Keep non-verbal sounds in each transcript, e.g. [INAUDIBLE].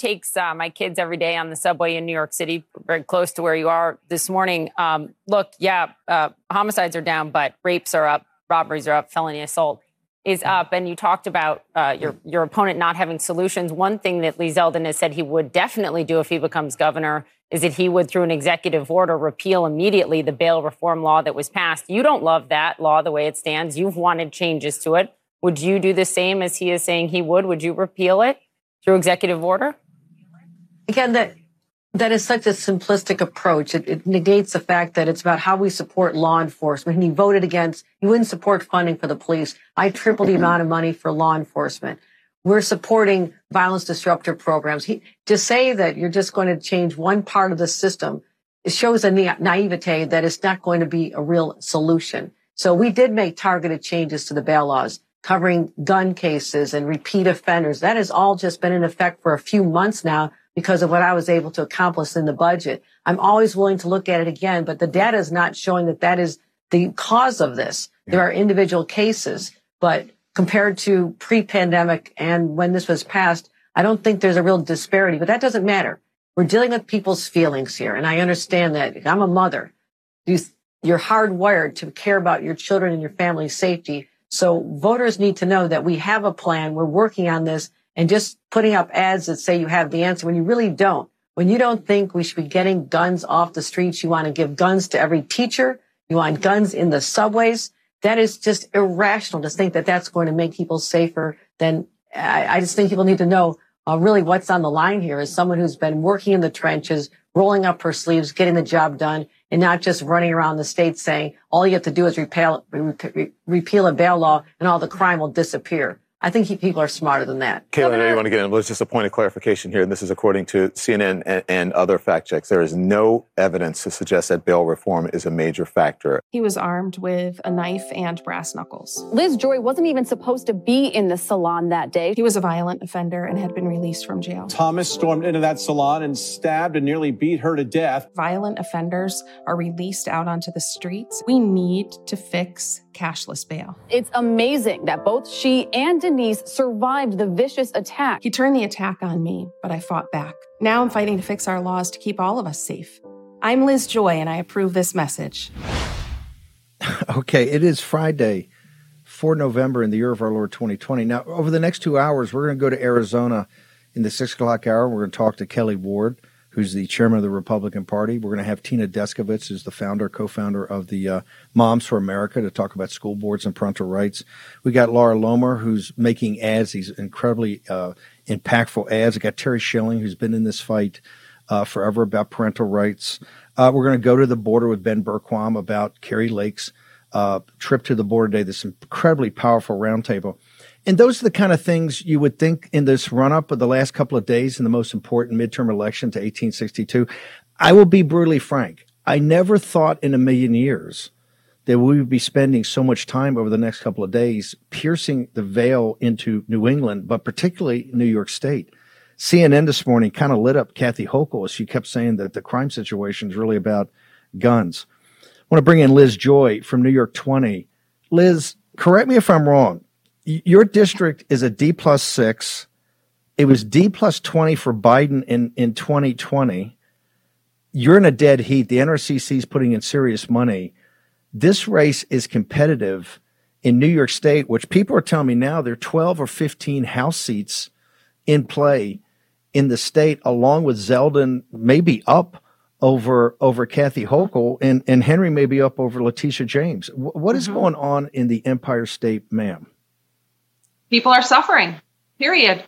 takes uh, my kids every day on the subway in New York City, very close to where you are this morning. Um, look, yeah, uh, homicides are down, but rapes are up, robberies are up, felony assault is up. And you talked about uh, your your opponent not having solutions. One thing that Lee Zeldin has said he would definitely do if he becomes governor is that he would, through an executive order, repeal immediately the bail reform law that was passed. You don't love that law the way it stands. You've wanted changes to it. Would you do the same as he is saying he would? Would you repeal it through executive order? Again, that that is such a simplistic approach. It, it, negates the fact that it's about how we support law enforcement. And he voted against, he wouldn't support funding for the police. I tripled the amount of money for law enforcement. We're supporting violence disruptor programs. He, to say that you're just going to change one part of the system, it shows a naivete that it's not going to be a real solution. So we did make targeted changes to the bail laws covering gun cases and repeat offenders. That has all just been in effect for a few months now because of what I was able to accomplish in the budget. I'm always willing to look at it again, but the data is not showing that that is the cause of this. Yeah. There are individual cases, but compared to pre-pandemic and when this was passed, I don't think there's a real disparity, but that doesn't matter. We're dealing with people's feelings here. And I understand that I'm a mother. You, you're hardwired to care about your children and your family's safety. So voters need to know that we have a plan. We're working on this and just putting up ads that say you have the answer when you really don't. When you don't think we should be getting guns off the streets, you want to give guns to every teacher. You want guns in the subways. That is just irrational to think that that's going to make people safer. Then I, I just think people need to know uh, really what's on the line here is someone who's been working in the trenches, rolling up her sleeves, getting the job done, and not just running around the state saying all you have to do is repeal, repeal a bail law and all the crime will disappear. I think he, people are smarter than that. Kayla, I know you want to get in, but it's just a point of clarification here, and this is according to CNN and, and, other fact checks. There is no evidence to suggest that bail reform is a major factor. He was armed with a knife and brass knuckles. Liz Joy wasn't even supposed to be in the salon that day. He was a violent offender and had been released from jail. Thomas stormed into that salon and stabbed and nearly beat her to death. Violent offenders are released out onto the streets. We need to fix cashless bail. It's amazing that both she and Denise survived the vicious attack. He turned the attack on me, but I fought back. Now I'm fighting to fix our laws to keep all of us safe. I'm Liz Joy, and I approve this message. [LAUGHS] okay, it is Friday, 4 November in the year of our Lord 2020. Now, over the next two hours, we're going to go to Arizona in the six o'clock hour. We're going to talk to Kelly Ward who's the chairman of the Republican Party. We're going to have Tina Descovich, who's the founder, co-founder of the uh, Moms for America, to talk about school boards and parental rights. We got Laura Loomer, who's making ads, these incredibly uh, impactful ads. We got Terry Schilling, who's been in this fight uh, forever about parental rights. Uh, we're going to go to the border with Ben Bergquam about Kari Lake's uh, trip to the border today. This incredibly powerful roundtable. And those are the kind of things you would think in this run up of the last couple of days in the most important midterm election to 1862. I will be brutally frank. I never thought in a million years that we would be spending so much time over the next couple of days piercing the veil into New England, but particularly New York State. CNN this morning kind of lit up Kathy Hochul as she kept saying that the crime situation is really about guns. I want to bring in Liz Joy from New York 20. Liz, correct me if I'm wrong your district is a D plus six. It was D plus 20 for Biden in, in 2020. You're in a dead heat. The NRCC is putting in serious money. This race is competitive in New York State, which people are telling me now there are 12 or 15 House seats in play in the state, along with Zeldin, maybe up over over Kathy Hochul, and, and Henry may be up over Letitia James. W- what is mm-hmm. going on in the Empire State, ma'am? People are suffering period.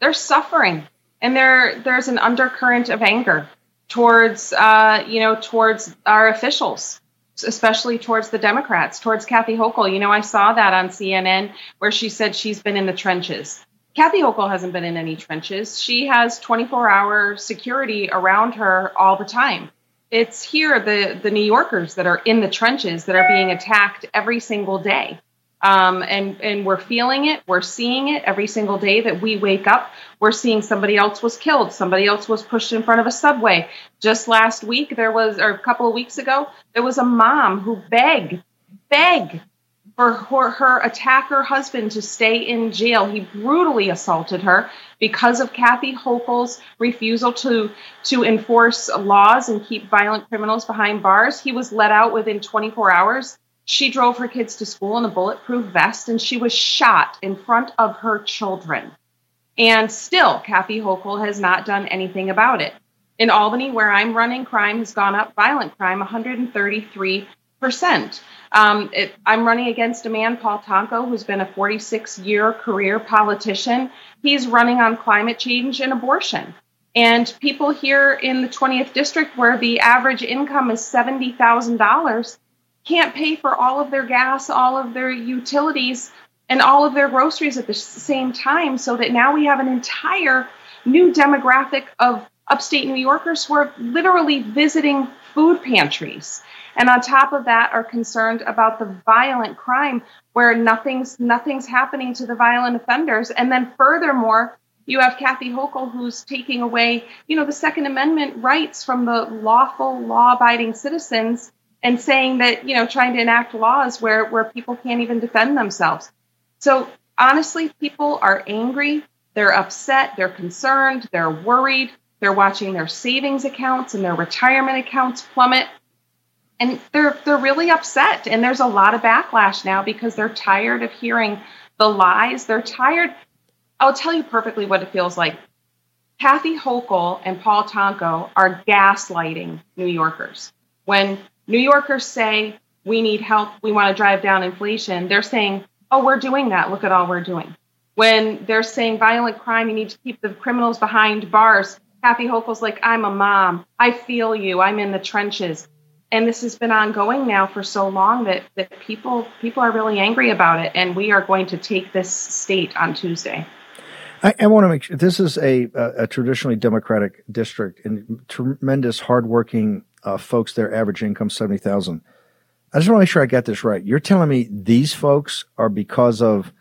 They're suffering and there there's an undercurrent of anger towards uh, you know towards our officials especially towards the democrats towards kathy hochul. You know i saw that on cnn where she said she's been in the trenches. Kathy hochul hasn't been in any trenches. She has 24 hour security around her all the time. It's here the the new yorkers that are in the trenches that are being attacked every single day um, and and we're feeling it we're seeing it every single day that we wake up we're seeing somebody else was killed somebody else was pushed in front of a subway just last week there was or a couple of weeks ago there was a mom who begged begged for her, her attacker husband to stay in jail. He brutally assaulted her because of Kathy Hochul's refusal to to enforce laws and keep violent criminals behind bars. He was let out within 24 hours. She drove her kids to school in a bulletproof vest and she was shot in front of her children. And still, Kathy Hochul has not done anything about it. In Albany, where I'm running, crime has gone up, violent crime 133%. Um, it, I'm running against a man, Paul Tonko, who's been a 46 year career politician. He's running on climate change and abortion. And people here in the 20th district, where the average income is $70,000, can't pay for all of their gas, all of their utilities, and all of their groceries at the same time. So that now we have an entire new demographic of upstate New Yorkers who are literally visiting food pantries. And on top of that, are concerned about the violent crime where nothing's nothing's happening to the violent offenders. And then furthermore, you have Kathy Hochul who's taking away, you know, the Second Amendment rights from the lawful, law-abiding citizens and saying that, you know, trying to enact laws where where people can't even defend themselves. So honestly, people are angry, they're upset, they're concerned, they're worried, they're watching their savings accounts and their retirement accounts plummet. And they're they're really upset. And there's a lot of backlash now because they're tired of hearing the lies. They're tired. I'll tell you perfectly what it feels like. Kathy Hochul and Paul Tonko are gaslighting New Yorkers. When New Yorkers say, we need help, we want to drive down inflation, they're saying, oh, we're doing that. Look at all we're doing. When they're saying violent crime, you need to keep the criminals behind bars, Kathy Hochul's like, I'm a mom. I feel you. I'm in the trenches. And this has been ongoing now for so long that, that people people are really angry about it. And we are going to take this state on Tuesday. I, I want to make sure this is a, a, a traditionally Democratic district and tremendous hardworking uh, folks. Their average income seventy thousand. I just want to make sure I got this right. You're telling me these folks are because of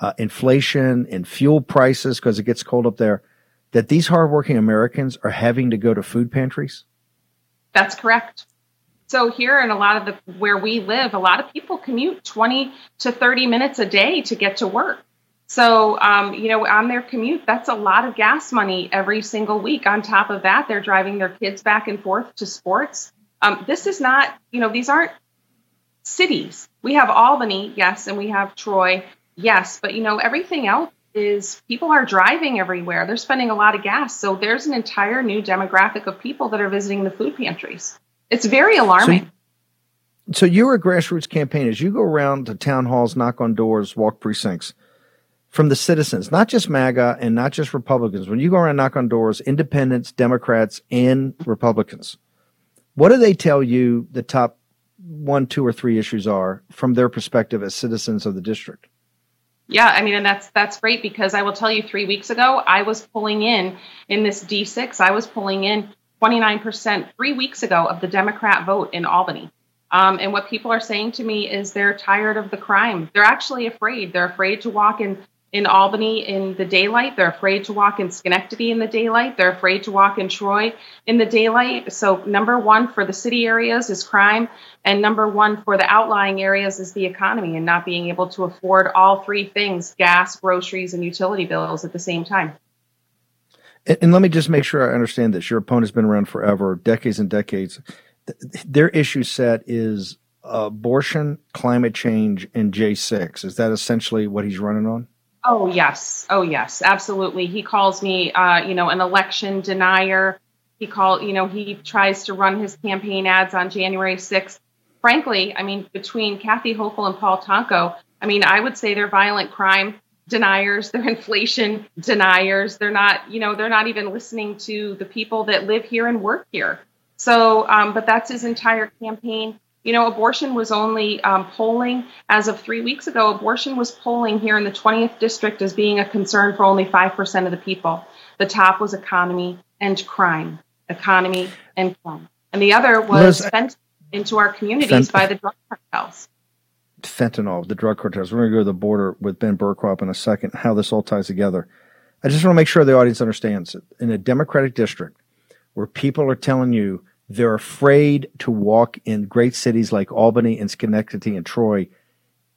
uh, inflation and fuel prices because it gets cold up there that these hardworking Americans are having to go to food pantries? That's correct. So here in a lot of the where we live, a lot of people commute 20 to 30 minutes a day to get to work. So, um, you know, on their commute, that's a lot of gas money every single week. On top of that, they're driving their kids back and forth to sports. Um, this is not, you know, these aren't cities. We have Albany, yes, and we have Troy, yes, but, you know, everything else is people are driving everywhere. They're spending a lot of gas. So there's an entire new demographic of people that are visiting the food pantries. It's very alarming. So, so you're a grassroots campaign as you go around to town halls, knock on doors, walk precincts from the citizens, not just MAGA and not just Republicans. When you go around knock on doors, independents, Democrats, and Republicans, what do they tell you the top one, two, or three issues are from their perspective as citizens of the district? Yeah, I mean, and that's that's great because I will tell you, three weeks ago, I was pulling in in this D6. I was pulling in 29% three weeks ago of the Democrat vote in Albany. Um, and what people are saying to me is they're tired of the crime. They're actually afraid. They're afraid to walk in in Albany in the daylight. They're afraid to walk in Schenectady in the daylight. They're afraid to walk in Troy in the daylight. So, number one for the city areas is crime. And number one for the outlying areas is the economy and not being able to afford all three things gas, groceries, and utility bills at the same time. And, and let me just make sure I understand this. Your opponent's been around forever, decades and decades. Their issue set is abortion, climate change, and J6. Is that essentially what he's running on? Oh yes, oh yes, absolutely. He calls me, uh, you know, an election denier. He call, you know, he tries to run his campaign ads on January 6th. Frankly, I mean, between Kathy Hochul and Paul Tonko, I mean, I would say they're violent crime deniers, they're [LAUGHS] inflation deniers. They're not, you know, they're not even listening to the people that live here and work here. So, um, but that's his entire campaign. You know, abortion was only um, polling as of three weeks ago. Abortion was polling here in the 20th district as being a concern for only 5% of the people. The top was economy and crime, economy and crime. And the other was Liz, spent into our communities fent- by the drug cartels. Fentanyl, the drug cartels. We're going to go to the border with Ben Bergquam in a second, how this all ties together. I just want to make sure the audience understands it. In a Democratic district where people are telling you they're afraid to walk in great cities like Albany and Schenectady and Troy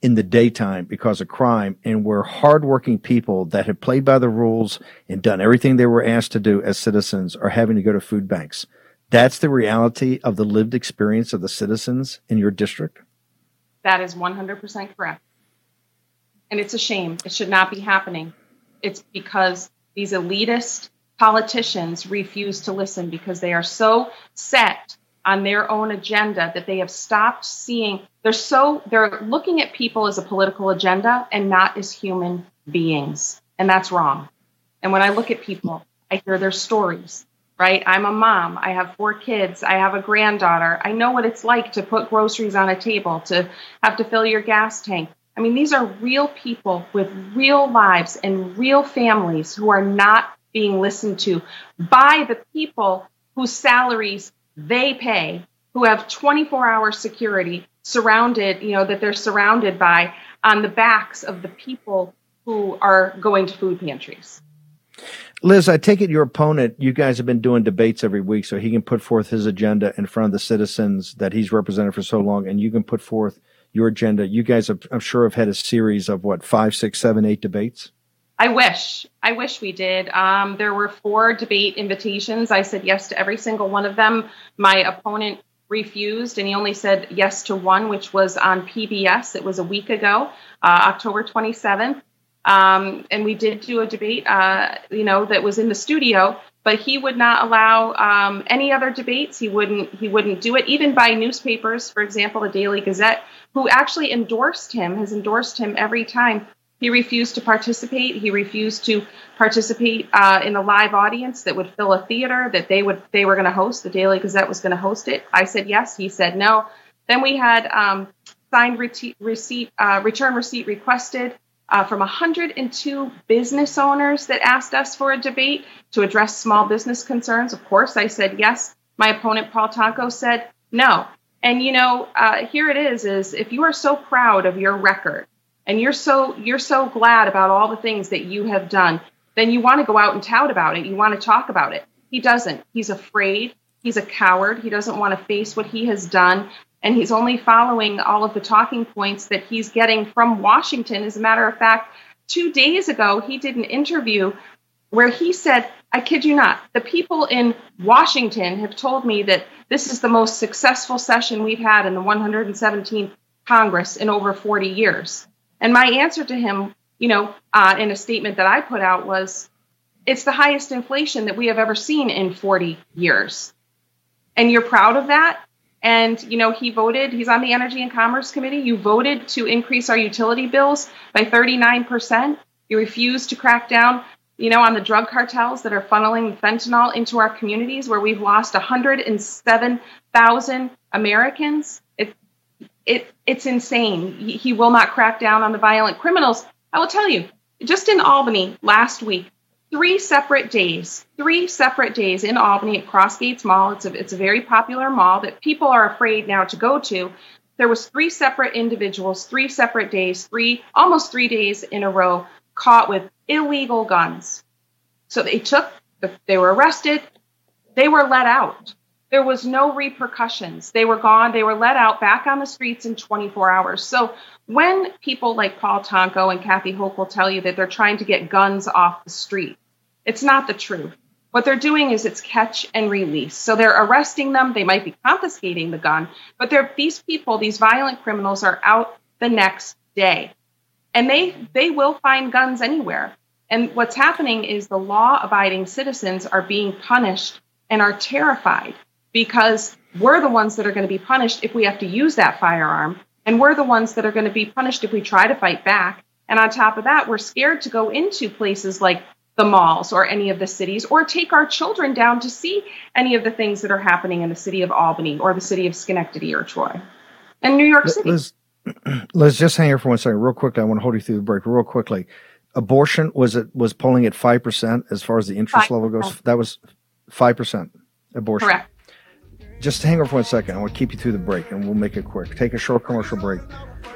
in the daytime because of crime and we're hardworking people that have played by the rules and done everything they were asked to do as citizens are having to go to food banks. That's the reality of the lived experience of the citizens in your district? That is 100% correct. And it's a shame. It should not be happening. It's because these elitist politicians refuse to listen because they are so set on their own agenda that they have stopped seeing they're so they're looking at people as a political agenda and not as human beings. And that's wrong. And when i look at people i hear their stories right? I'm a mom. I have four kids. I have a granddaughter. I know what it's like to put groceries on a table to have to fill your gas tank. I mean these are real people with real lives and real families who are not being listened to by the people whose salaries they pay who have 24 hour security surrounded, you know, that they're surrounded by on the backs of the people who are going to food pantries. Liz, I take it your opponent, you guys have been doing debates every week so he can put forth his agenda in front of the citizens that he's represented for so long, and you can put forth your agenda. You guys, have, I'm sure, have had a series of what, five, six, seven, eight debates? I wish. I wish we did. Um, there were four debate invitations. I said yes to every single one of them. My opponent refused, and he only said yes to one, which was on PBS. It was a week ago, uh, October 27th. Um, and we did do a debate, uh, you know, that was in the studio. But he would not allow um, any other debates. He wouldn't. He wouldn't do it, even by newspapers, for example, the Daily Gazette, who actually endorsed him, has endorsed him every time he refused to participate. He refused to participate uh, in a live audience that would fill a theater that they would they were going to host. The Daily Gazette was going to host it. I said yes. He said no. Then we had um, signed receipt, uh, return receipt requested uh, from 102 business owners that asked us for a debate to address small business concerns. Of course, I said yes. My opponent Paul Tonko said no. And you know, uh, here it is: is if you are so proud of your record and you're so you're so glad about all the things that you have done then you want to go out and tout about it. You want to talk about it. He doesn't. He's afraid. He's a coward. He doesn't want to face what he has done. And he's only following all of the talking points that he's getting from washington. As a matter of fact two days ago he did an interview where he said i kid you not the people in washington have told me that this is the most successful session we've had in the 117th congress in over 40 years and my answer to him, you know, uh, in a statement that I put out was, it's the highest inflation that we have ever seen in 40 years. And you're proud of that? And, you know, he voted, he's on the Energy and Commerce Committee. You voted to increase our utility bills by 39%. You refused to crack down, you know, on the drug cartels that are funneling fentanyl into our communities where we've lost 107,000 Americans it it's insane. He, he will not crack down on the violent criminals. I will tell you, just in Albany last week, three separate days, three separate days in Albany at Crossgates Mall. It's a it's a very popular mall that people are afraid now to go to. There was three separate individuals, three separate days, three almost three days in a row caught with illegal guns. So they took they were arrested, they were let out. There was no repercussions. They were gone. They were let out back on the streets in 24 hours. So when people like Paul Tonko and Kathy Hochul tell you that they're trying to get guns off the street, it's not the truth. What they're doing is it's catch and release. So they're arresting them. They might be confiscating the gun, but these people, these violent criminals, are out the next day, and they they will find guns anywhere. And what's happening is the law-abiding citizens are being punished and are terrified because we're the ones that are going to be punished if we have to use that firearm. And we're the ones that are going to be punished if we try to fight back. And on top of that, we're scared to go into places like the malls or any of the cities or take our children down to see any of the things that are happening in the city of Albany or the city of Schenectady or Troy and New York City. Liz, let's just hang here for one second, real quickly. I want to hold you through the break, real quickly. Abortion was it was polling at five percent as far as the interest 5%. level goes. That was five percent abortion. Correct. Just hang on for one second. I want to keep you through the break, and we'll make it quick. Take a short commercial break.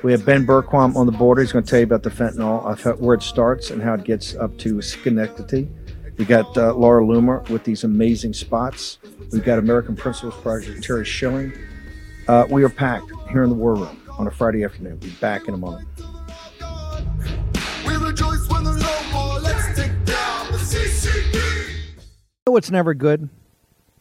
We have Ben Bergquam on the border. He's going to tell you about the fentanyl, where it starts, and how it gets up to Schenectady. We got uh, Laura Loomer with these amazing spots. We've got American Principles Project Terry Schilling. Uh, we are packed here in the War Room on a Friday afternoon. Be back in a moment. know it's never good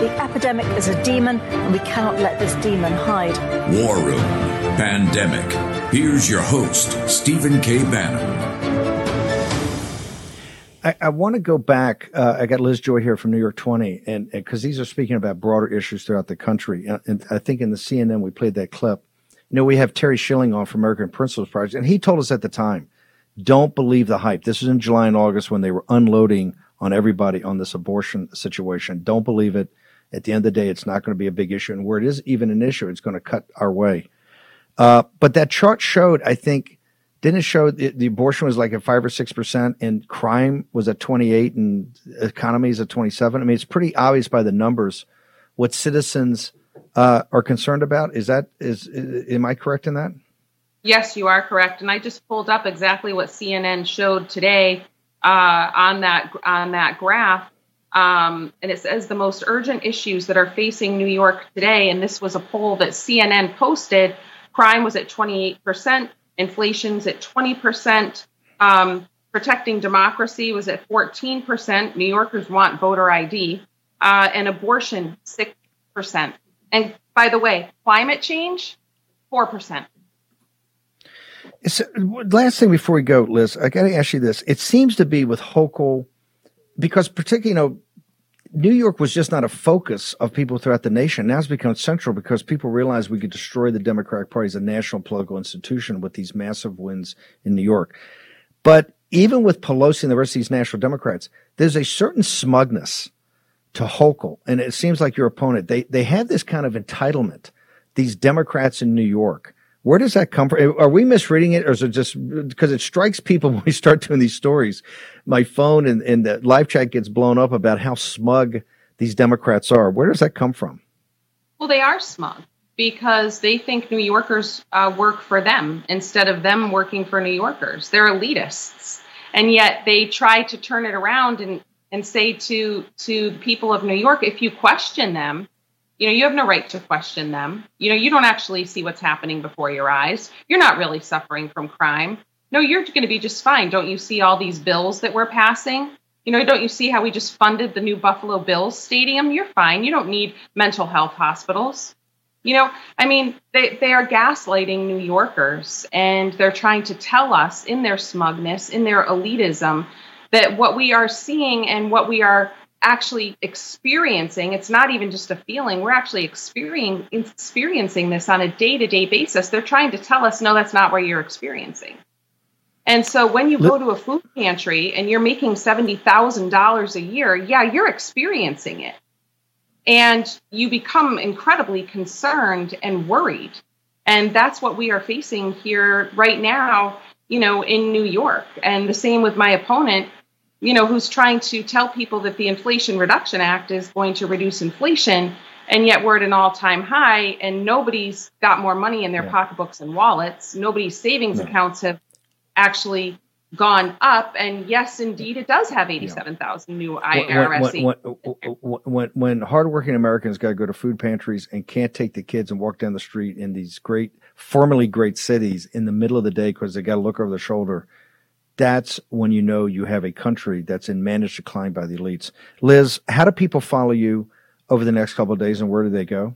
The epidemic is a demon, and we cannot let this demon hide. War Room Pandemic. Here's your host, Stephen K. Bannon. I, I want to go back. Uh, I got Liz Joy here from New York 20, and because these are speaking about broader issues throughout the country. And, and I think in the CNN, we played that clip. You know, we have Terry Schilling on from American Principles Project, and he told us at the time don't believe the hype. This was in July and August when they were unloading on everybody on this abortion situation. Don't believe it. At the end of the day, it's not going to be a big issue. And where it is even an issue, it's going to cut our way. Uh, but that chart showed, I think, didn't show the, the, abortion was like at five or six percent and crime was at 28 and economies at 27? I mean, it's pretty obvious by the numbers what citizens uh, are concerned about. Is that, is, is, am I correct in that? Yes, you are correct. And I just pulled up exactly what CNN showed today uh, on that on that graph. Um, and it says the most urgent issues that are facing New York today. And this was a poll that CNN posted. Crime was at 28%, inflation's at 20%, um, protecting democracy was at 14%. New Yorkers want voter ID, uh, and abortion, 6%. And by the way, climate change, 4%. It's, last thing before we go, Liz, I got to ask you this. It seems to be with Hochul, because particularly, you know, New York was just not a focus of people throughout the nation. Now it's become central because people realize we could destroy the Democratic Party as a national political institution with these massive wins in New York. But even with Pelosi and the rest of these national Democrats, there's a certain smugness to Hochul. And it seems like your opponent, they, they have this kind of entitlement, these Democrats in New York, where does that come from? Are we misreading it, or is it just because it strikes people [LAUGHS] when we start doing these stories? My phone and, and the live chat gets blown up about how smug these Democrats are. Where does that come from? Well, they are smug because they think New Yorkers uh, work for them instead of them working for New Yorkers. They're elitists, and yet they try to turn it around and and say to to people of New York, if you question them, you know, you have no right to question them. You know, you don't actually see what's happening before your eyes. You're not really suffering from crime. No, you're going to be just fine. Don't you see all these bills that we're passing? You know, don't you see how we just funded the new Buffalo Bills stadium? You're fine. You don't need mental health hospitals. You know, I mean, they, they are gaslighting New Yorkers and they're trying to tell us in their smugness, in their elitism, that what we are seeing and what we are actually experiencing it's not even just a feeling we're actually experiencing experiencing this on a day-to-day basis. They're trying to tell us no that's not what you're experiencing. And so when you go to a food pantry and you're making $70,000 a year yeah you're experiencing it. And you become incredibly concerned and worried. And that's what we are facing here right now you know in New York. And the same with my opponent you know, who's trying to tell people that the Inflation Reduction Act is going to reduce inflation, and yet we're at an all-time high, and nobody's got more money in their yeah. pocketbooks and wallets. Nobody's savings accounts have actually gone up. And yes, indeed, it does have 87,000 new IRS. When, when, when, when, when hardworking Americans got to go to food pantries and can't take the kids and walk down the street in these great, formerly great cities in the middle of the day because they got to look over their shoulder, that's when you know you have a country that's in managed decline by the elites. Liz, how do people follow you over the next couple of days and where do they go?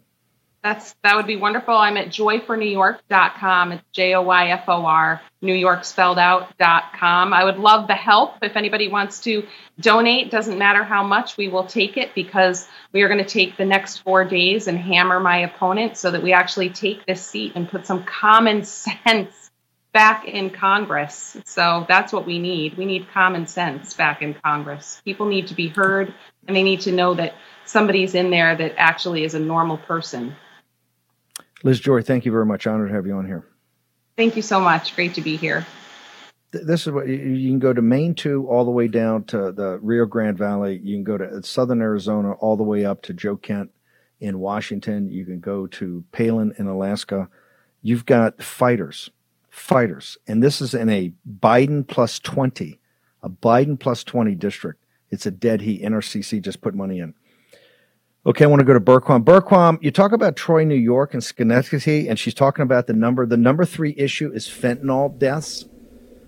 That's that would be wonderful. I'm at joyfornewyork.com. It's J O Y F O R New York spelled out.com. I would love the help if anybody wants to donate. Doesn't matter how much, we will take it because we are going to take the next four days and hammer my opponent so that we actually take this seat and put some common [LAUGHS] sense back in Congress. So that's what we need. We need common sense back in Congress. People need to be heard and they need to know that somebody's in there that actually is a normal person Liz Joy, thank you very much. Honored to have you on here. Thank you so much. Great to be here. This is what you can go to Maine to all the way down to the Rio Grande Valley. You can go to southern Arizona all the way up to Joe Kent in Washington. You can go to Palin in Alaska. You've got fighters, fighters. And this is in a Biden plus 20, a Biden plus 20 district. It's a dead heat. NRCC just put money in. Okay, I want to go to Bergquam. Bergquam, you talk about Troy, New York, and Schenectady, and she's talking about the number. The number three issue is fentanyl deaths.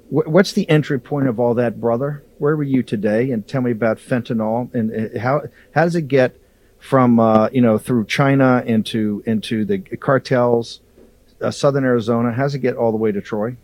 What's the entry point of all that, brother? Where were you today? And tell me about fentanyl and uh, how how does it get from uh, you know through China into into the cartels, uh, Southern Arizona? How does it get all the way to Troy?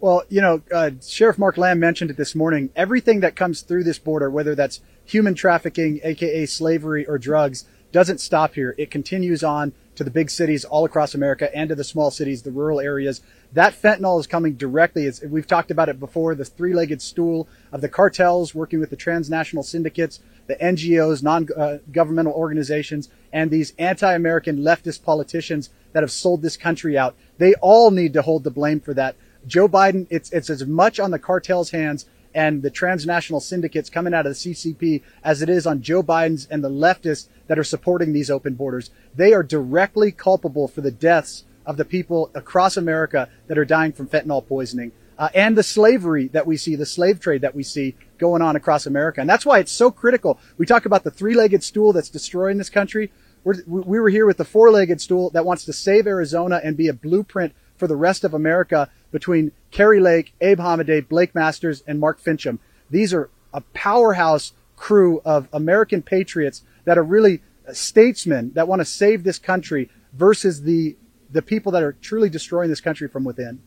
Well, you know, uh, Sheriff Mark Lamb mentioned it this morning. Everything that comes through this border, whether that's human trafficking, aka slavery or drugs, doesn't stop here. It continues on to the big cities all across America and to the small cities, the rural areas. That fentanyl is coming directly. As we've talked about it before, the three-legged stool of the cartels working with the transnational syndicates, the NGOs, non-governmental uh, organizations, and these anti-American leftist politicians that have sold this country out. They all need to hold the blame for that. Joe Biden, it's, it's as much on the cartel's hands and the transnational syndicates coming out of the CCP as it is on Joe Biden's and the leftists that are supporting these open borders. They are directly culpable for the deaths of the people across America that are dying from fentanyl poisoning. Uh, and the slavery that we see, the slave trade that we see going on across America. And that's why it's so critical. We talk about the three-legged stool that's destroying this country. We're, we were here with the four-legged stool that wants to save Arizona and be a blueprint for the rest of America between Kari Lake, Abe Hamadeh, Blake Masters, and Mark Finchem. These are a powerhouse crew of American patriots that are really statesmen that want to save this country versus the the people that are truly destroying this country from within.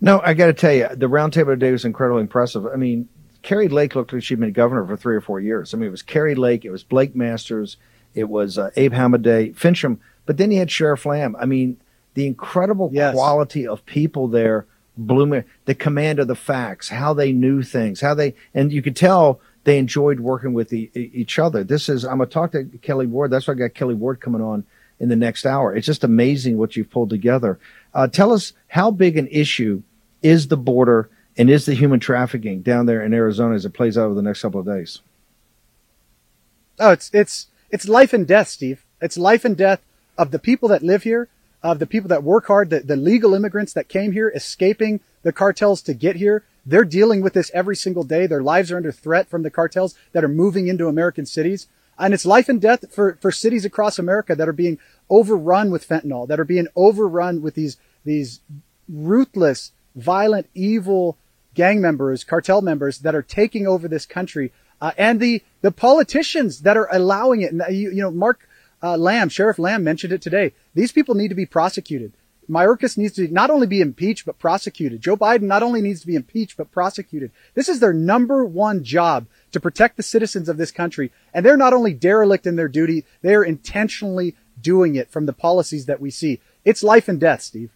No, I got to tell you, the roundtable today was incredibly impressive. I mean, Kari Lake looked like she'd been governor for three or four years. I mean, it was Kari Lake, it was Blake Masters, it was uh, Abe Hamadeh, Finchem, but then you had Sheriff Lamb. I mean, the incredible yes. quality of people there blooming the command of the facts how they knew things how they and you could tell they enjoyed working with the, each other this is i'm going to talk to Kelly ward that's why i got Kelly ward coming on in the next hour it's just amazing what you've pulled together uh, tell us how big an issue is the border and is the human trafficking down there in arizona as it plays out over the next couple of days oh it's it's it's life and death steve it's life and death of the people that live here of the people that work hard, the, the legal immigrants that came here, escaping the cartels to get here. They're dealing with this every single day. Their lives are under threat from the cartels that are moving into American cities. And it's life and death for, for cities across America that are being overrun with fentanyl, that are being overrun with these, these ruthless, violent, evil gang members, cartel members that are taking over this country. Uh, and the, the politicians that are allowing it. And you, you know, Mark uh, Lamb, Sheriff Lamb mentioned it today. These people need to be prosecuted. Mayorkas needs to not only be impeached, but prosecuted. Joe Biden not only needs to be impeached, but prosecuted. This is their number one job to protect the citizens of this country. And they're not only derelict in their duty, they're intentionally doing it from the policies that we see. It's life and death, Steve.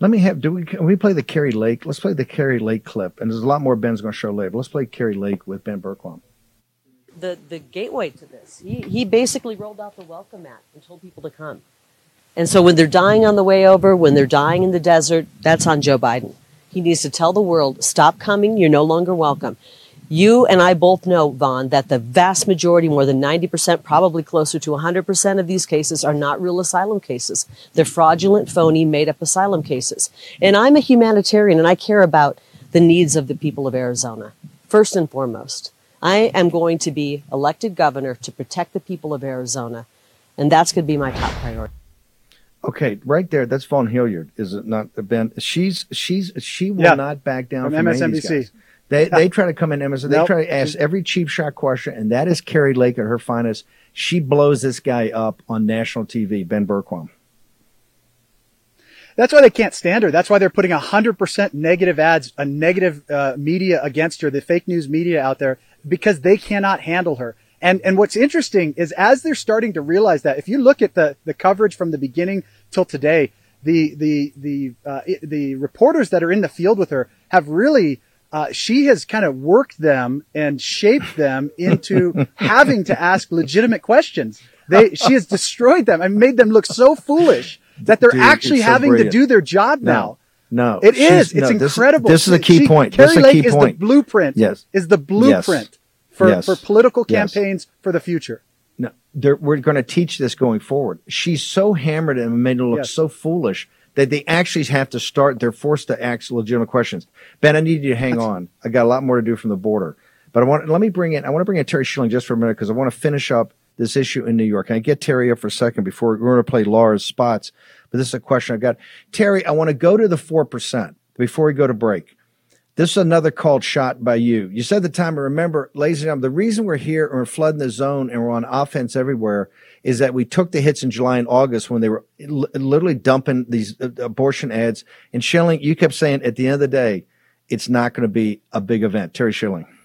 Let me have, do we, can we play the Kari Lake? Let's play the Kari Lake clip. And there's a lot more Ben's going to show later. Let's play Kari Lake with Ben Bergquam the, the gateway to this. He, he basically rolled out the welcome mat and told people to come. And so when they're dying on the way over, when they're dying in the desert, that's on Joe Biden. He needs to tell the world, stop coming, you're no longer welcome. You and I both know, Vaughn, that the vast majority, more than 90%, probably closer to 100% of these cases are not real asylum cases. They're fraudulent, phony, made up asylum cases. And I'm a humanitarian and I care about the needs of the people of Arizona, first and foremost. I am going to be elected governor to protect the people of Arizona, and that's going to be my top priority. Okay, right there. That's Vaughn Hilliard, is it not? Ben, she's she's she will Yeah. not back down From from, any of these MSNBC. They they try to come in MSNBC. They Nope. try to ask every cheap shot question, and that is Kari Lake at her finest. She blows this guy up on national TV. Ben Bergquam. That's why they can't stand her. That's why they're putting 100% negative ads, a negative uh, media against her, the fake news media out there, because they cannot handle her. And and what's interesting is as they're starting to realize that, if you look at the the coverage from the beginning till today, the the the uh, the reporters that are in the field with her have really. Uh, she has kind of worked them and shaped them into [LAUGHS] having to ask legitimate questions. They, she has destroyed them and made them look so foolish that they're Dude, actually so having brilliant. to do their job No. now. No, it is. It's this- incredible. This, is a key She- point. Kari this is a Lake key is point. the blueprint. Yes. Is the blueprint for, Yes. for political Yes. campaigns for the future. No, we're going to teach this going forward. She's so hammered and made it look Yes. so foolish that they actually have to start. They're forced to ask legitimate questions. Ben, I need you to hang on. I got a lot more to do from the border, but I want let me bring in. I want to bring in Terry Schilling just for a minute because I want to finish up this issue in New York. Can I get Terry up for a second before we're going to play Laura's spots? But this is a question I've got. Terry, I want to go to the four percent before we go to break. This is another called shot by you. You said the time, remember, ladies and gentlemen, the reason we're here and we're flooding the zone and we're on offense everywhere is that we took the hits in July and August when they were li- literally dumping these uh, abortion ads. And Schilling, you kept saying at the end of the day, it's not going to be a big event. Terry Schilling. [LAUGHS]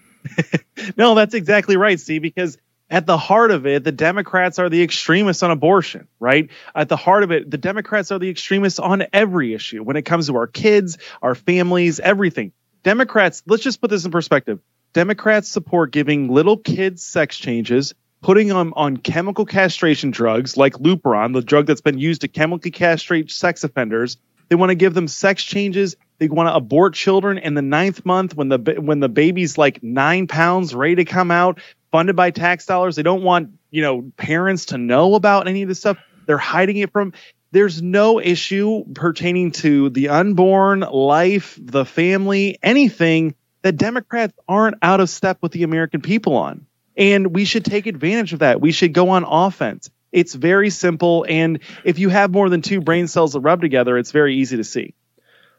No, that's exactly right, Steve, because at the heart of it, the Democrats are the extremists on abortion, right? At the heart of it, the Democrats are the extremists on every issue when it comes to our kids, our families, everything. Democrats, let's just put this in perspective. Democrats support giving little kids sex changes, putting them on chemical castration drugs like Lupron, the drug that's been used to chemically castrate sex offenders. They want to give them sex changes. They want to abort children in the ninth month when the when the baby's like nine pounds, ready to come out, funded by tax dollars. They don't want you know parents to know about any of this stuff. They're hiding it from. There's no issue pertaining to the unborn, life, the family, anything that Democrats aren't out of step with the American people on. And we should take advantage of that. We should go on offense. It's very simple. And if you have more than two brain cells that rub together, it's very easy to see.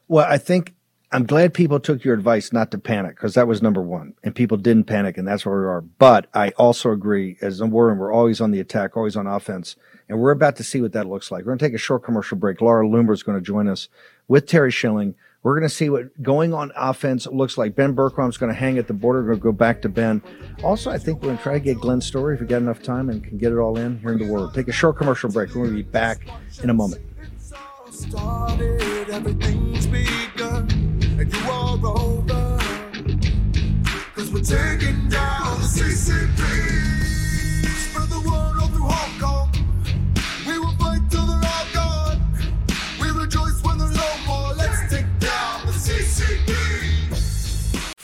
Well, I think I'm glad people took your advice not to panic because that was number one, and people didn't panic, and that's where we are. But I also agree, as we're we're always on the attack, always on offense, and we're about to see what that looks like. We're going to take a short commercial break. Laura Loomer is going to join us with Terry Schilling. We're going to see what going on offense looks like. Ben Bergquam's going to hang at the border. We're going to go back to Ben. Also, I think we're going to try to get Glenn's story if we got enough time and can get it all in here in the Word. Take a short commercial break. We're going to be back in a moment. started,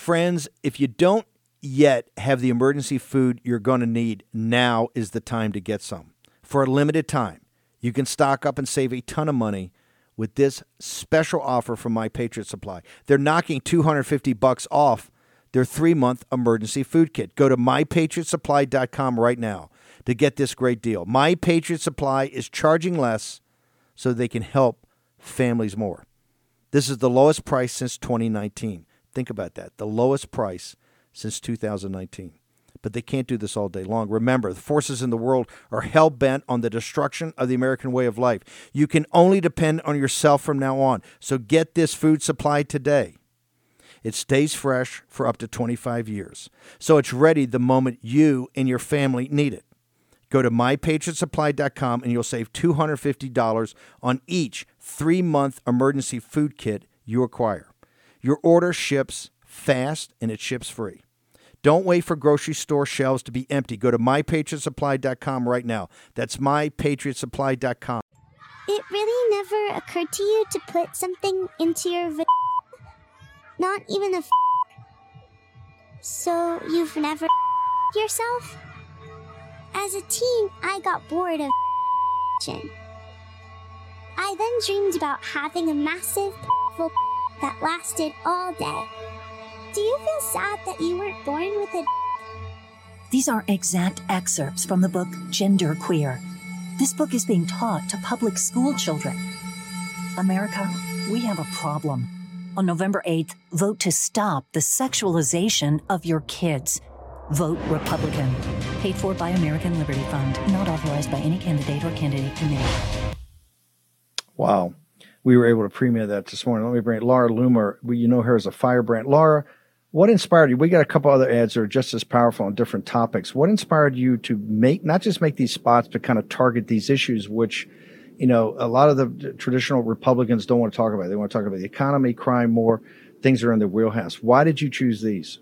Friends, if you don't yet have the emergency food you're going to need, now is the time to get some. For a limited time, you can stock up and save a ton of money with this special offer from My Patriot Supply. They're knocking 250 bucks off their 3-month emergency food kit. Go to mypatriotsupply.com right now to get this great deal. My Patriot Supply is charging less so they can help families more. This is the lowest price since 2019. Think about that. The lowest price since 2019. But they can't do this all day long. Remember, the forces in the world are hell bent on the destruction of the American way of life. You can only depend on yourself from now on. So get this food supply today. It stays fresh for up to 25 years. So it's ready the moment you and your family need it. Go to mypatriotsupply.com and you'll save $250 on each three month emergency food kit you acquire. Your order ships fast and it ships free. Don't wait for grocery store shelves to be empty. Go to mypatriotsupply.com right now. That's mypatriotsupply.com. It really never occurred to you to put something into your v- Not even a f- So you've never yourself? As a teen, I got bored of I then dreamed about having a massive that lasted all day. Do you feel sad that you weren't born with a These are exact excerpts from the book Gender Queer. This book is being taught to public school children. America, we have a problem. On November 8th, vote to stop the sexualization of your kids. Vote Republican. Paid for by American Liberty Fund. Not authorized by any candidate or candidate committee. Wow. We were able to premiere that this morning. Let me bring it. Laura Loomer. We, you know her as a firebrand. Laura, what inspired you? We got a couple other ads that are just as powerful on different topics. What inspired you to make, not just make these spots, but kind of target these issues, which, you know, a lot of the traditional Republicans don't want to talk about. They want to talk about the economy, crime more, things are in their wheelhouse. Why did you choose these?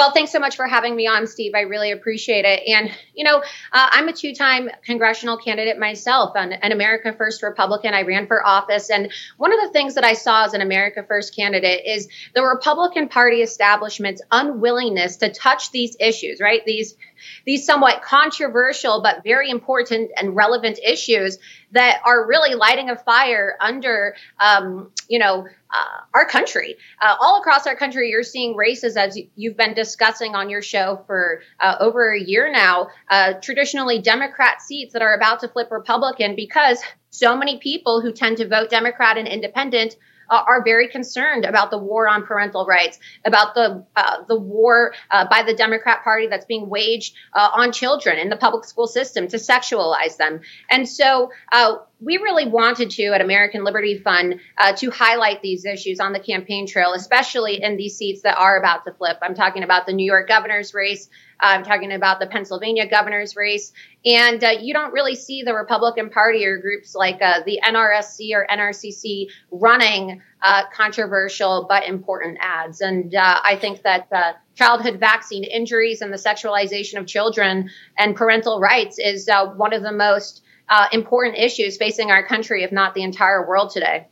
Well, thanks so much for having me on, Steve. I really appreciate it. And, you know, uh, I'm a two time congressional candidate myself, an, an, America First Republican. I ran for office. And one of the things that I saw as an America First candidate is the Republican Party establishment's unwillingness to touch these issues, right? These these somewhat controversial but very important and relevant issues that are really lighting a fire under, um, you know, uh, our country. Uh, all across our country, you're seeing races, as you've been discussing on your show for uh, over a year now, uh, traditionally Democrat seats that are about to flip Republican because so many people who tend to vote Democrat and independent uh, are very concerned about the war on parental rights, about the uh, the war uh, by the Democrat Party that's being waged uh, on children in the public school system to sexualize them. And so uh, we really wanted to at American Liberty Fund uh, to highlight these issues on the campaign trail, especially in these seats that are about to flip. I'm talking about the New York governor's race. I'm talking about the Pennsylvania governor's race. And uh, you don't really see the Republican Party or groups like uh, the NRSC or NRCC running uh, controversial but important ads. And uh, I think that uh, childhood vaccine injuries and the sexualization of children and parental rights is one of the most uh, important issues facing our country, if not the entire world today.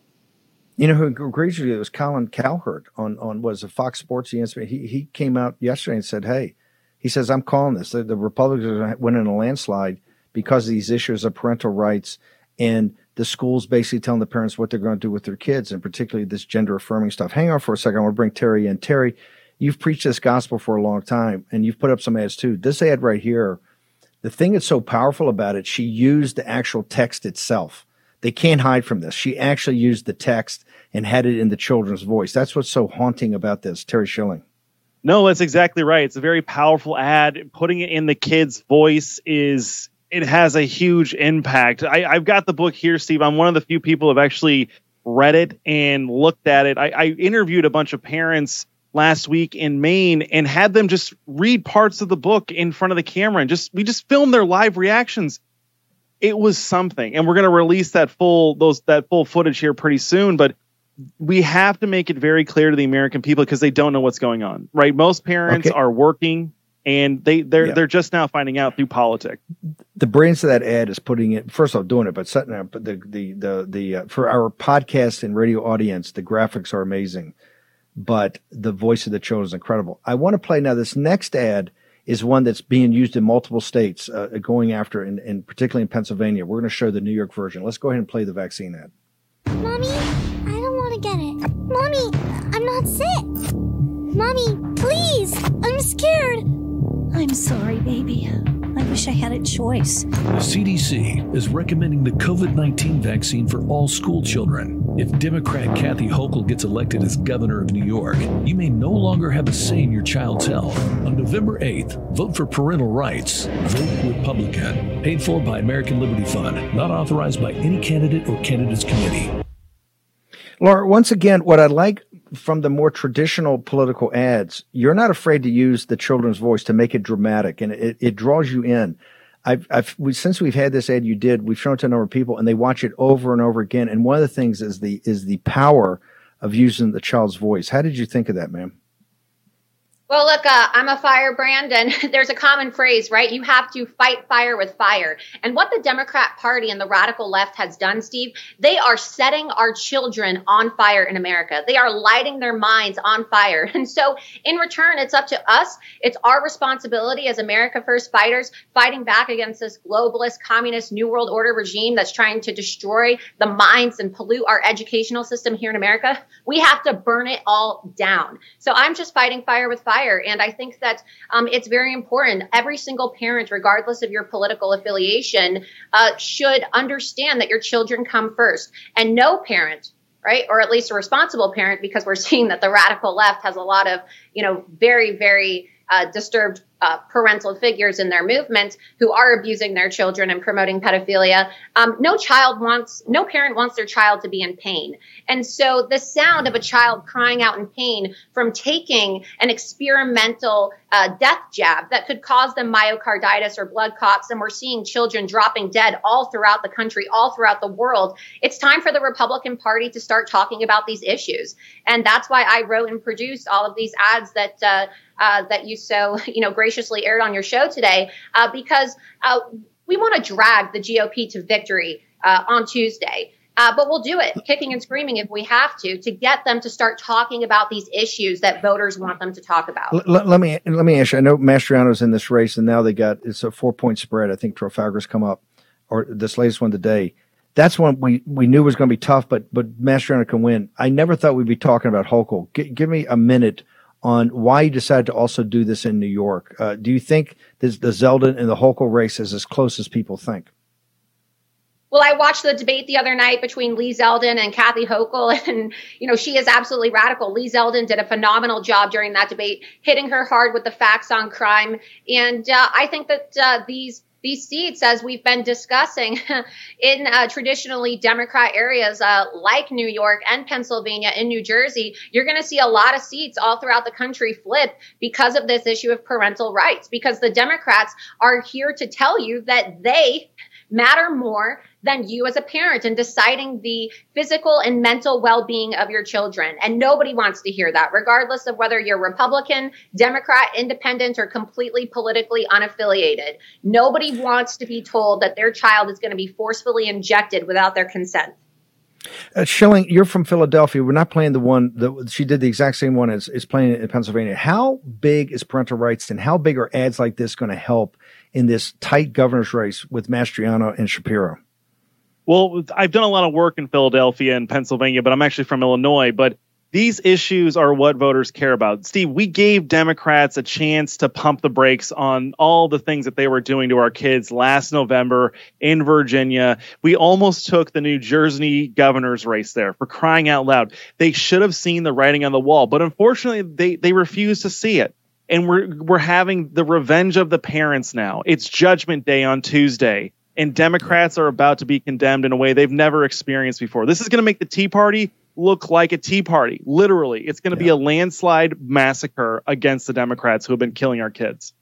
You know who agrees with you? It was Colin Cowherd on on was a Fox Sports. He he came out yesterday and said, "Hey, he says I'm calling this. The, the Republicans went in a landslide because of these issues of parental rights and the schools basically telling the parents what they're going to do with their kids, and particularly this gender affirming stuff." Hang on for a second. I want to bring Terry in. Terry, you've preached this gospel for a long time, and you've put up some ads too. This ad right here the thing that's so powerful about it, she used the actual text itself. They can't hide from this. She actually used the text and had it in the children's voice. That's what's so haunting about this. Terry Schilling. No, that's exactly right. It's a very powerful ad. Putting it in the kid's voice is it has a huge impact. I, have got the book here, Steve. I'm one of the few people who have actually read it and looked at it. I, I interviewed a bunch of parents last week in Maine and had them just read parts of the book in front of the camera and just we just filmed their live reactions. It was something. And we're going to release that full those that full footage here pretty soon, but we have to make it very clear to the American people because they don't know what's going on. Right? Most parents okay. are working and they they're yeah. they're just now finding out through politics. The brains of that ad is putting it first off doing it, but setting up the the the the uh, for our podcast and radio audience, the graphics are amazing but the voice of the children is incredible. I want to play now. This next ad is one that's being used in multiple states, uh, going after, and particularly in Pennsylvania. We're going to show the New York version. Let's go ahead and play the vaccine ad. Mommy, Mommy, I'm not sick. Mommy, please, I'm scared. I'm sorry, baby. I wish I had a choice. The CDC is recommending the COVID 19 vaccine for all school children. If Democrat Kathy Hochul gets elected as governor of New York, you may no longer have a say in your child's health. On November 8th, vote for parental rights. Vote Republican. Paid for by American Liberty Fund. Not authorized by any candidate or candidates committee. Laura, once again, what I like from the more traditional political ads, you're not afraid to use the children's voice to make it dramatic, and it, it draws you in. I've, I've we, since we've had this ad you did, we've shown it to a number of people, and they watch it over and over again. And one of the things is the is the power of using the child's voice. How did you think of that, ma'am? Well, look, uh, I'm a firebrand, and [LAUGHS] there's a common phrase, right? You have to fight fire with fire. And what the Democrat Party and the radical left has done, Steve, they are setting our children on fire in America. They are lighting their minds on fire. [LAUGHS] And so, in return, it's up to us. It's our responsibility as America First fighters fighting back against this globalist, communist, New World Order regime that's trying to destroy the minds and pollute our educational system here in America. We have to burn it all down. So, I'm just fighting fire with fire fire. And I think that um, it's very important. Every single parent, regardless of your political affiliation, uh, should understand that your children come first. And no parent right or at least a responsible parent because we're [LAUGHS] seeing that the radical left has a lot of you know very very uh, disturbed uh, parental figures in their movement who are abusing their children and promoting pedophilia. Um, no child wants, no parent wants their child to be in pain. And so the sound of a child crying out in pain from taking an experimental uh, death jab that could cause them myocarditis or blood clots, and we're seeing children dropping dead all throughout the country, all throughout the world. It's time for the Republican Party to start talking about these issues. And that's why I wrote and produced all of these ads that, uh, uh, that you so [LAUGHS] you know graciously aired on your show today uh, because uh, we want to drag the GOP to victory uh, on Tuesday. Uh, but we'll do it, kicking and screaming if we have to, to get them to start talking about these issues that voters want them to talk about. Let, let me let me ask you. I know Mastriano's in this race, and now they got it's a four point spread. I think Trafalgar's come up, or this latest one today. That's one we, we knew was going to be tough, but but Mastriano can win. I never thought we'd be talking about Hochul. G- give me a minute on why you decided to also do this in New York. Uh, do you think this, the Zeldin and the Hochul race is as close as people think? Well, I watched the debate the other night between Lee Zeldin and Kathy Hochul, [LAUGHS] and you know she is absolutely radical. Lee Zeldin did a phenomenal job during that debate, hitting her hard with the facts on crime, and uh, I think that uh, these these seats, as we've been discussing [LAUGHS] in uh, traditionally Democrat areas uh, like New York and Pennsylvania and New Jersey, you're going to see a lot of seats all throughout the country flip because of this issue of parental rights, because the Democrats are here to tell you that they matter more than you as a parent in deciding the physical and mental well-being of your children. And nobody wants to hear that, regardless of whether you're Republican, Democrat, independent, or completely politically unaffiliated. Nobody wants to be told that their child is going to be forcefully injected without their consent. Uh, Schilling, you're from Philadelphia. We're not playing the one that she did the exact same one as is playing in Pennsylvania. How big is parental rights and how big are ads like this going to help in this tight governor's race with Mastriano and Shapiro? Well, I've done a lot of work in Philadelphia and Pennsylvania, but I'm actually from Illinois. But these issues are what voters care about. Steve, we gave Democrats a chance to pump the brakes on all the things that they were doing to our kids last November in Virginia. We almost took the New Jersey governor's race there for crying out loud. They should have seen the writing on the wall, but unfortunately, they, they refused to see it. And we're we're having the revenge of the parents now. It's judgment day on Tuesday and Democrats are about to be condemned in a way they've never experienced before. This is going to make the Tea Party look like a Tea Party. Literally, it's going to yeah. be a landslide massacre against the Democrats who have been killing our kids.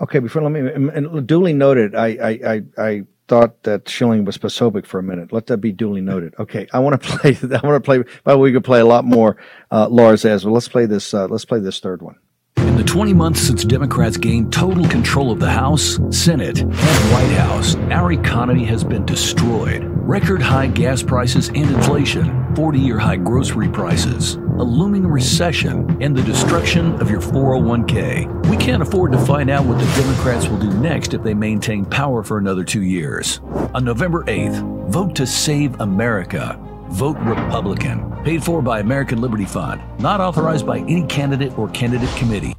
Okay, before let me and duly noted. I I I, I thought that Schilling was Posobiec for a minute. Let that be duly noted. Okay, I want to [LAUGHS] play. I want to play. But we could play a lot more uh, Lars as well. Let's play this. Uh, let's play this third one. In the 20 months since Democrats gained total control of the House, Senate, and White House, our economy has been destroyed. Record high gas prices and inflation, 40 year high grocery prices, a looming recession, and the destruction of your 401k. We can't afford to find out what the Democrats will do next if they maintain power for another two years. On November 8th, vote to save America. Vote Republican. Paid for by American Liberty Fund. Not authorized by any candidate or candidate committee.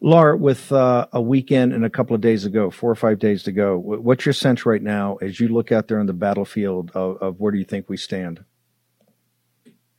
Laura, with uh, a weekend and a couple of days ago, four or five days to go, what's your sense right now as you look out there on the battlefield of, of where do you think we stand?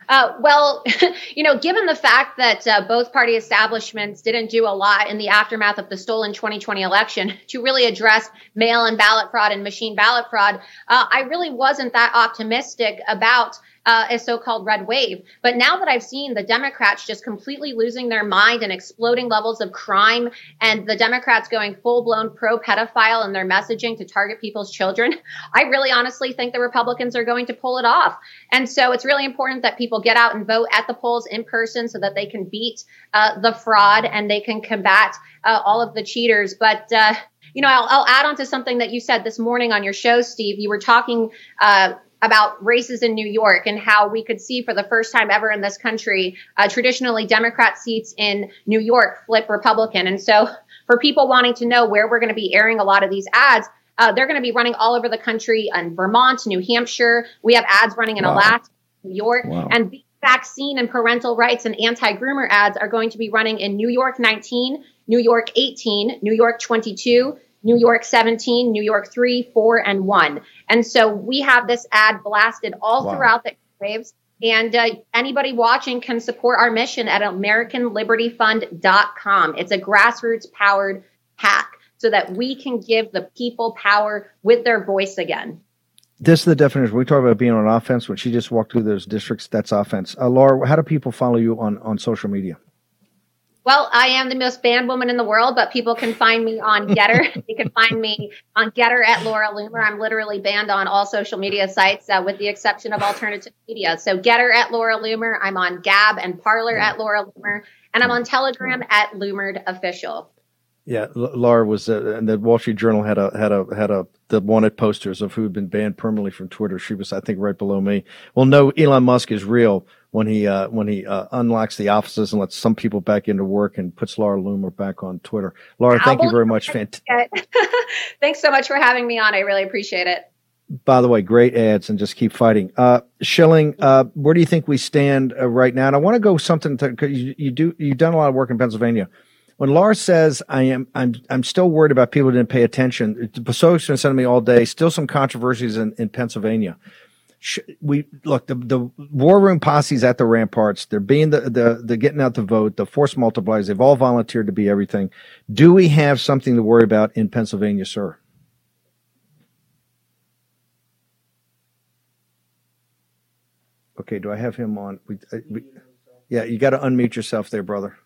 Uh, well, [LAUGHS] you know, given the fact that uh, both party establishments didn't do a lot in the aftermath of the stolen 2020 election [LAUGHS] to really address mail in ballot fraud and machine ballot fraud, uh, I really wasn't that optimistic about uh, a so-called red wave. But now that I've seen the Democrats just completely losing their mind and exploding levels of crime, and the Democrats going full-blown pro-pedophile in their messaging to target people's children, I really honestly think the Republicans are going to pull it off. And so it's really important that people get out and vote at the polls in person so that they can beat uh, the fraud and they can combat uh, all of the cheaters. But uh, you know, I'll, I'll, add on to something that you said this morning on your show, Steve. You were talking uh, about races in New York and how we could see for the first time ever in this country, uh, traditionally Democrat seats in New York flip Republican. And so, for people wanting to know where we're going to be airing a lot of these ads, uh, they're going to be running all over the country in Vermont, New Hampshire. We have ads running in wow. Alaska, New York, wow. and vaccine and parental rights and anti-groomer ads are going to be running in New York 19, New York 18, New York 22, New York 17, New York 3, 4, and 1. And so we have this ad blasted all wow. throughout the waves. And uh, anybody watching can support our mission at AmericanLibertyFund.com. It's a grassroots powered hack so that we can give the people power with their voice again. This is the definition. We talk about being on offense. When she just walked through those districts, that's offense. Uh, Laura, how do people follow you on, on social media? Well, I am the most banned woman in the world, but people can find me on [LAUGHS] GETTR. you can find me on GETTR at Laura Loomer. I'm literally banned on all social media sites, uh, with the exception of alternative media. So GETTR at Laura Loomer. I'm on Gab and Parler at Laura Loomer, and I'm on Telegram at Loomered Official. Yeah, Laura was, uh, and the Wall Street Journal had a had a had a the wanted posters of who had been banned permanently from Twitter. She was, I think, right below me. Well, no, Elon Musk is real when he uh, when he uh, unlocks the offices and lets some people back into work and puts Laura Loomer back on Twitter. Laura, thank you very much. Fant- [LAUGHS] [LAUGHS] Thanks so much for having me on. I really appreciate it. By the way, great ads and just keep fighting. Uh, Schilling, uh, where do you think we stand uh, right now? And I want to go something to because you, you do you've done a lot of work in Pennsylvania when Laura says I am, I'm, I'm still worried about people who didn't pay attention. Pasok's been sending me all day. Still some controversies in, in Pennsylvania. We look the the war room posse's at the ramparts. They're being the the the getting out the vote. The force multipliers. They've all volunteered to be everything. Do we have something to worry about in Pennsylvania, sir? Okay, do I have him on? We, uh, we, yeah, you got to unmute yourself there, brother.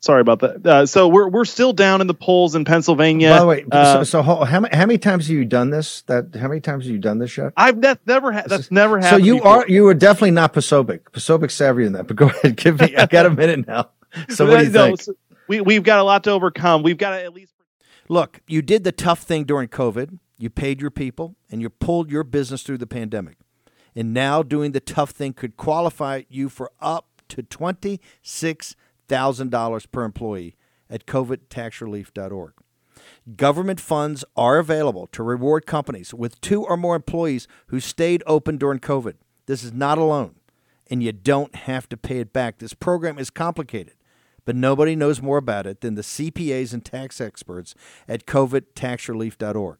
Sorry about that. Uh, so we're we're still down in the polls in Pennsylvania. By the way, uh, so, so how, how, many times have you done this? That how many times have you done this yet? I've that's never ha- that's never happened. So you before. are you are definitely not Posobiec. Posobiec savvy in that. But go [LAUGHS] ahead, give me. I got a minute now. [LAUGHS] So what do you no, think? So we we've got a lot to overcome. We've got to at least look. You did the tough thing during COVID. You paid your people and you pulled your business through the pandemic. And now doing the tough thing could qualify you for up to twenty six thousand dollars per employee at covidtaxrelief.org. Government funds are available to reward companies with two or more employees who stayed open during COVID. This is not a loan, and you don't have to pay it back. This program is complicated, but nobody knows more about it than the CPAs and tax experts at covidtaxrelief.org.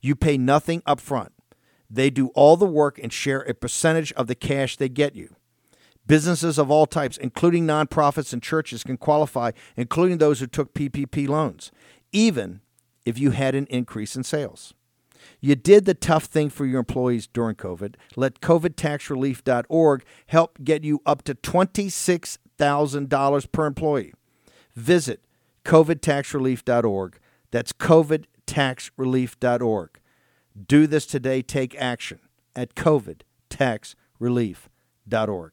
You pay nothing up front. They do all the work and share a percentage of the cash they get you. Businesses of all types, including nonprofits and churches, can qualify, including those who took PPP loans, even if you had an increase in sales. You did the tough thing for your employees during COVID. Let COVIDTaxRelief.org help get you up to $26,000 per employee. Visit COVIDTaxRelief.org. That's COVIDTaxRelief.org. Do this today. Take action at COVIDTaxRelief.org.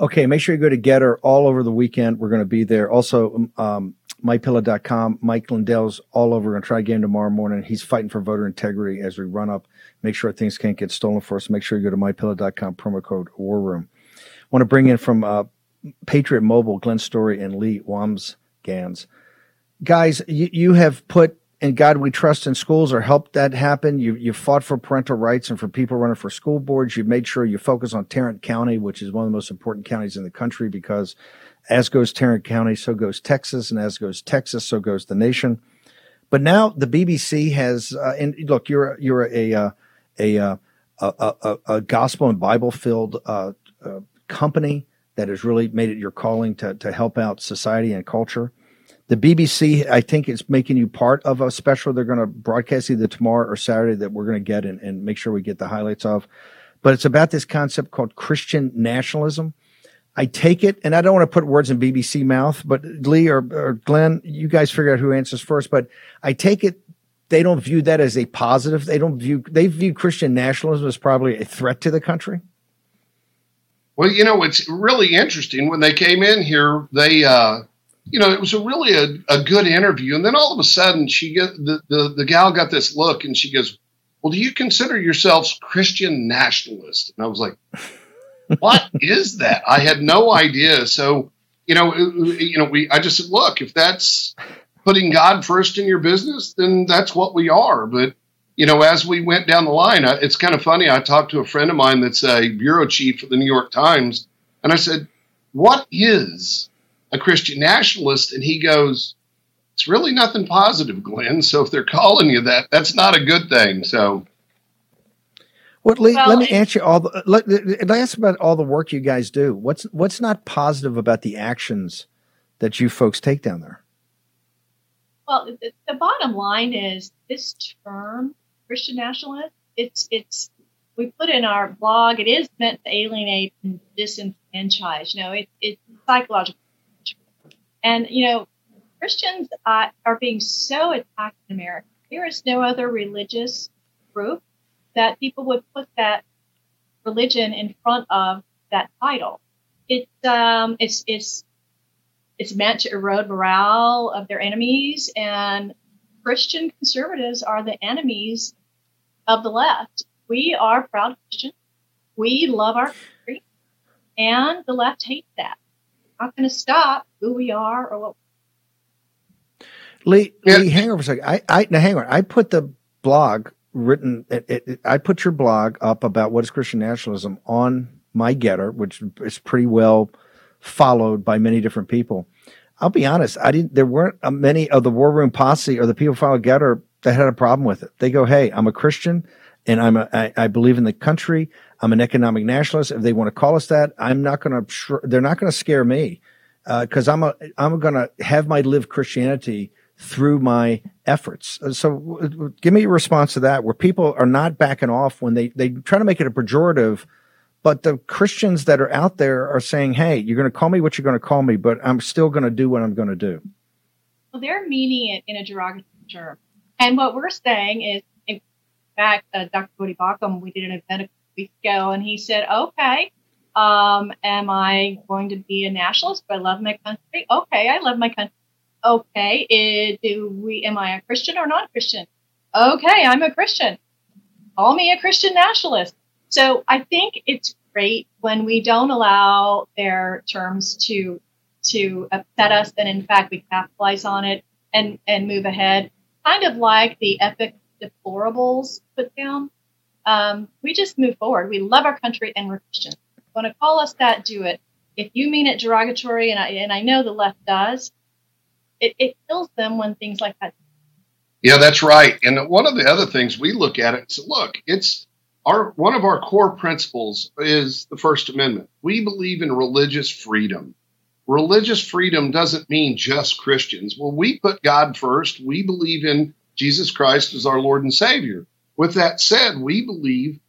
Okay, make sure you go to GETTR all over the weekend. We're going to be there. Also, um, um mypillow.com. Mike Lindell's all over. We're going to try again tomorrow morning. He's fighting for voter integrity as we run up. Make sure things can't get stolen for us. Make sure you go to mypillow.com, promo code War Room. want to bring in from uh, Patriot Mobile, Glenn Story and Leigh Wambsganss. Guys, you, you have put and God We Trust in schools or helped that happen. You you fought for parental rights and for people running for school boards. You've made sure you focus on Tarrant County, which is one of the most important counties in the country because as goes Tarrant County, so goes Texas, and as goes Texas, so goes the nation. But now the BBC has, uh, and look, you're you're a uh, a, uh, a, a, a gospel and Bible filled uh, uh, company that has really made it your calling to to help out society and culture. The BBC, I think, is making you part of a special they're going to broadcast either tomorrow or Saturday that we're going to get and, and make sure we get the highlights of. But it's about this concept called Christian nationalism. I take it, and I don't want to put words in BBC mouth, but Leigh or, or Glenn, you guys figure out who answers first. But I take it they don't view that as a positive. They don't view they view Christian nationalism as probably a threat to the country. Well, you know, it's really interesting. When they came in here, they uh, you know, it was a really a, a good interview. And then all of a sudden she get the, the, the gal got this look and she goes, well, do you consider yourselves Christian nationalist? And I was like, [LAUGHS] what is that? I had no idea. So, you know, you know, we, I just said, look, if that's putting God first in your business, then that's what we are. But, you know, as we went down the line, it's kind of funny. I talked to a friend of mine that's a bureau chief for the New York Times, and I said, what is a Christian nationalist, and he goes, "It's really nothing positive, Glenn. So if they're calling you that, that's not a good thing." So. What, Leigh, well, let me ask you all the let, let ask about all the work you guys do. What's what's not positive about the actions that you folks take down there? Well, the, the bottom line is this term Christian nationalist. It's it's we put in our blog. It is meant to alienate and disenfranchise. You know, it, it's psychological and, you know, Christians uh, are being so attacked in America. There is no other religious group that people would put that religion in front of that title. It's um, it's it's it's meant to erode morale of their enemies, and Christian conservatives are the enemies of the left. We are proud Christians. We love our country, and the left hates that not going to stop who we are or what. Leigh, yeah. Leigh, hang on for a second. I, I now hang on. I put the blog written. It, it, I put your blog up about what is Christian nationalism on my GETTR, which is pretty well followed by many different people. I'll be honest. I didn't. There weren't many of the War Room posse or the people follow GETTR that had a problem with it. They go, "Hey, I'm a Christian, and I'm a, I, I believe in the country. I'm an economic nationalist. If they want to call us that, I'm not going to. They're not going to scare me because uh, I'm a. I'm going to have my live Christianity through my efforts. Uh, so, give me a response to that, where people are not backing off when they they try to make it a pejorative. But the Christians that are out there are saying, "Hey, you're going to call me what you're going to call me, but I'm still going to do what I'm going to do." Well, they're meaning it in a derogatory term, and what we're saying is, in fact, uh, Dr. Voddie Baucham, we did an event weeks ago, and he said, "Okay, um, am I going to be a nationalist? I love my country? Okay, I love my country. Okay, it, eh, do we? Am I a Christian or not Christian? Okay, I'm a Christian. Call me a Christian nationalist. So I think it's great when we don't allow their terms to to upset us, and in fact we capitalize on it and and move ahead. Kind of like the epic deplorables put down um, we just move forward. We love our country and we're Christians. Want to call us that? Do it. If you mean it derogatory, and I and I know the left does, it, it kills them when things like that. Yeah, that's right. And one of the other things we look at it, so look, it's our one of our core principles is the First Amendment. We believe in religious freedom. Religious freedom doesn't mean just Christians. Well, we put God first. We believe in Jesus Christ as our Lord and Savior. With that said, we believe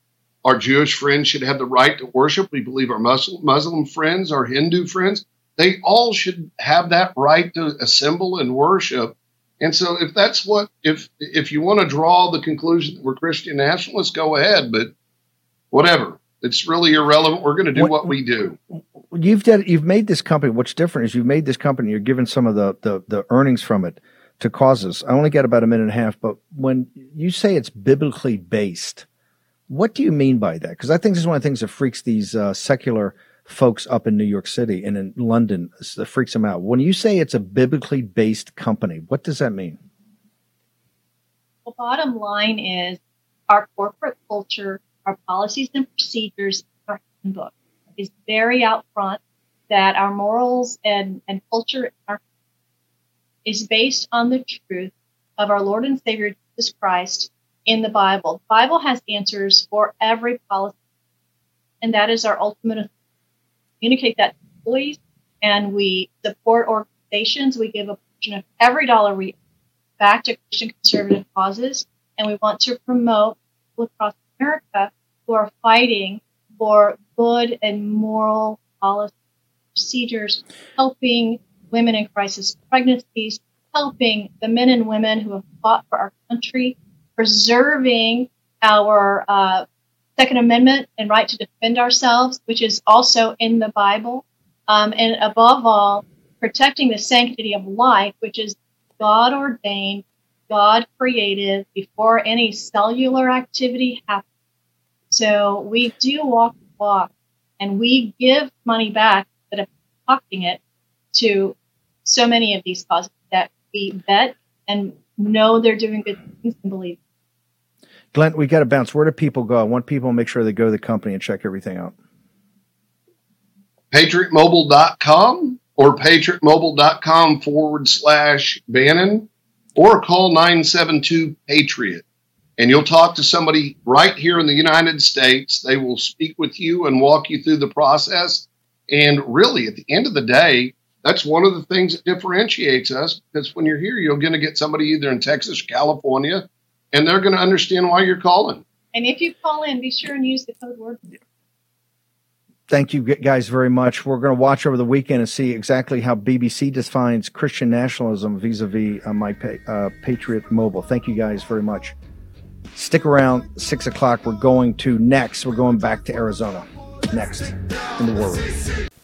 our Jewish friends should have the right to worship. We believe our Muslim, Muslim friends, our Hindu friends, they all should have that right to assemble and worship. And so if that's what if if you want to draw the conclusion that we're Christian nationalists, go ahead, but whatever. It's really irrelevant. We're going to do what, what we do. You've done, you've made this company. What's different is you've made this company. You're given some of the, the the earnings from it to causes. I only got about a minute and a half, but when you say it's biblically based, what do you mean by that? Because I think this is one of the things that freaks these uh, secular folks up in New York City and in London that freaks them out. When you say it's a biblically based company, what does that mean? The bottom line is our corporate culture, our policies and procedures, our handbook is very out front that our morals and, and culture are, is based on the truth of our Lord and Savior Jesus Christ in the Bible. The Bible has answers for every policy, and that is our ultimate. Communicate that to employees, and we support organizations. We give a portion of every dollar we back to Christian conservative causes, and we want to promote people across America who are fighting for good and moral policy procedures, helping women in crisis pregnancies, helping the men and women who have fought for our country, preserving our uh, Second Amendment and right to defend ourselves, which is also in the Bible, um, and above all, protecting the sanctity of life, which is God ordained, God created before any cellular activity happens. So we do walk the walk, and we give money back instead of pocketing it to so many of these causes that we vet and know they're doing good things and believe. Glenn, we got to bounce. Where do people go? I want people to make sure they go to the company and check everything out. patriotmobile.com or patriotmobile.com forward slash Bannon or call 972 Patriot. And you'll talk to somebody right here in the United States. They will speak with you and walk you through the process. And really, at the end of the day, that's one of the things that differentiates us because when you're here, you're going to get somebody either in Texas, or California, and they're going to understand why you're calling. And if you call in, be sure and use the code word. Thank you guys very much. We're going to watch over the weekend and see exactly how BBC defines Christian nationalism vis-a-vis uh, my pa- uh, Patriot Mobile. Thank you guys very much. Stick around. Six o'clock. We're going to next. We're going back to Arizona. Next in the war room.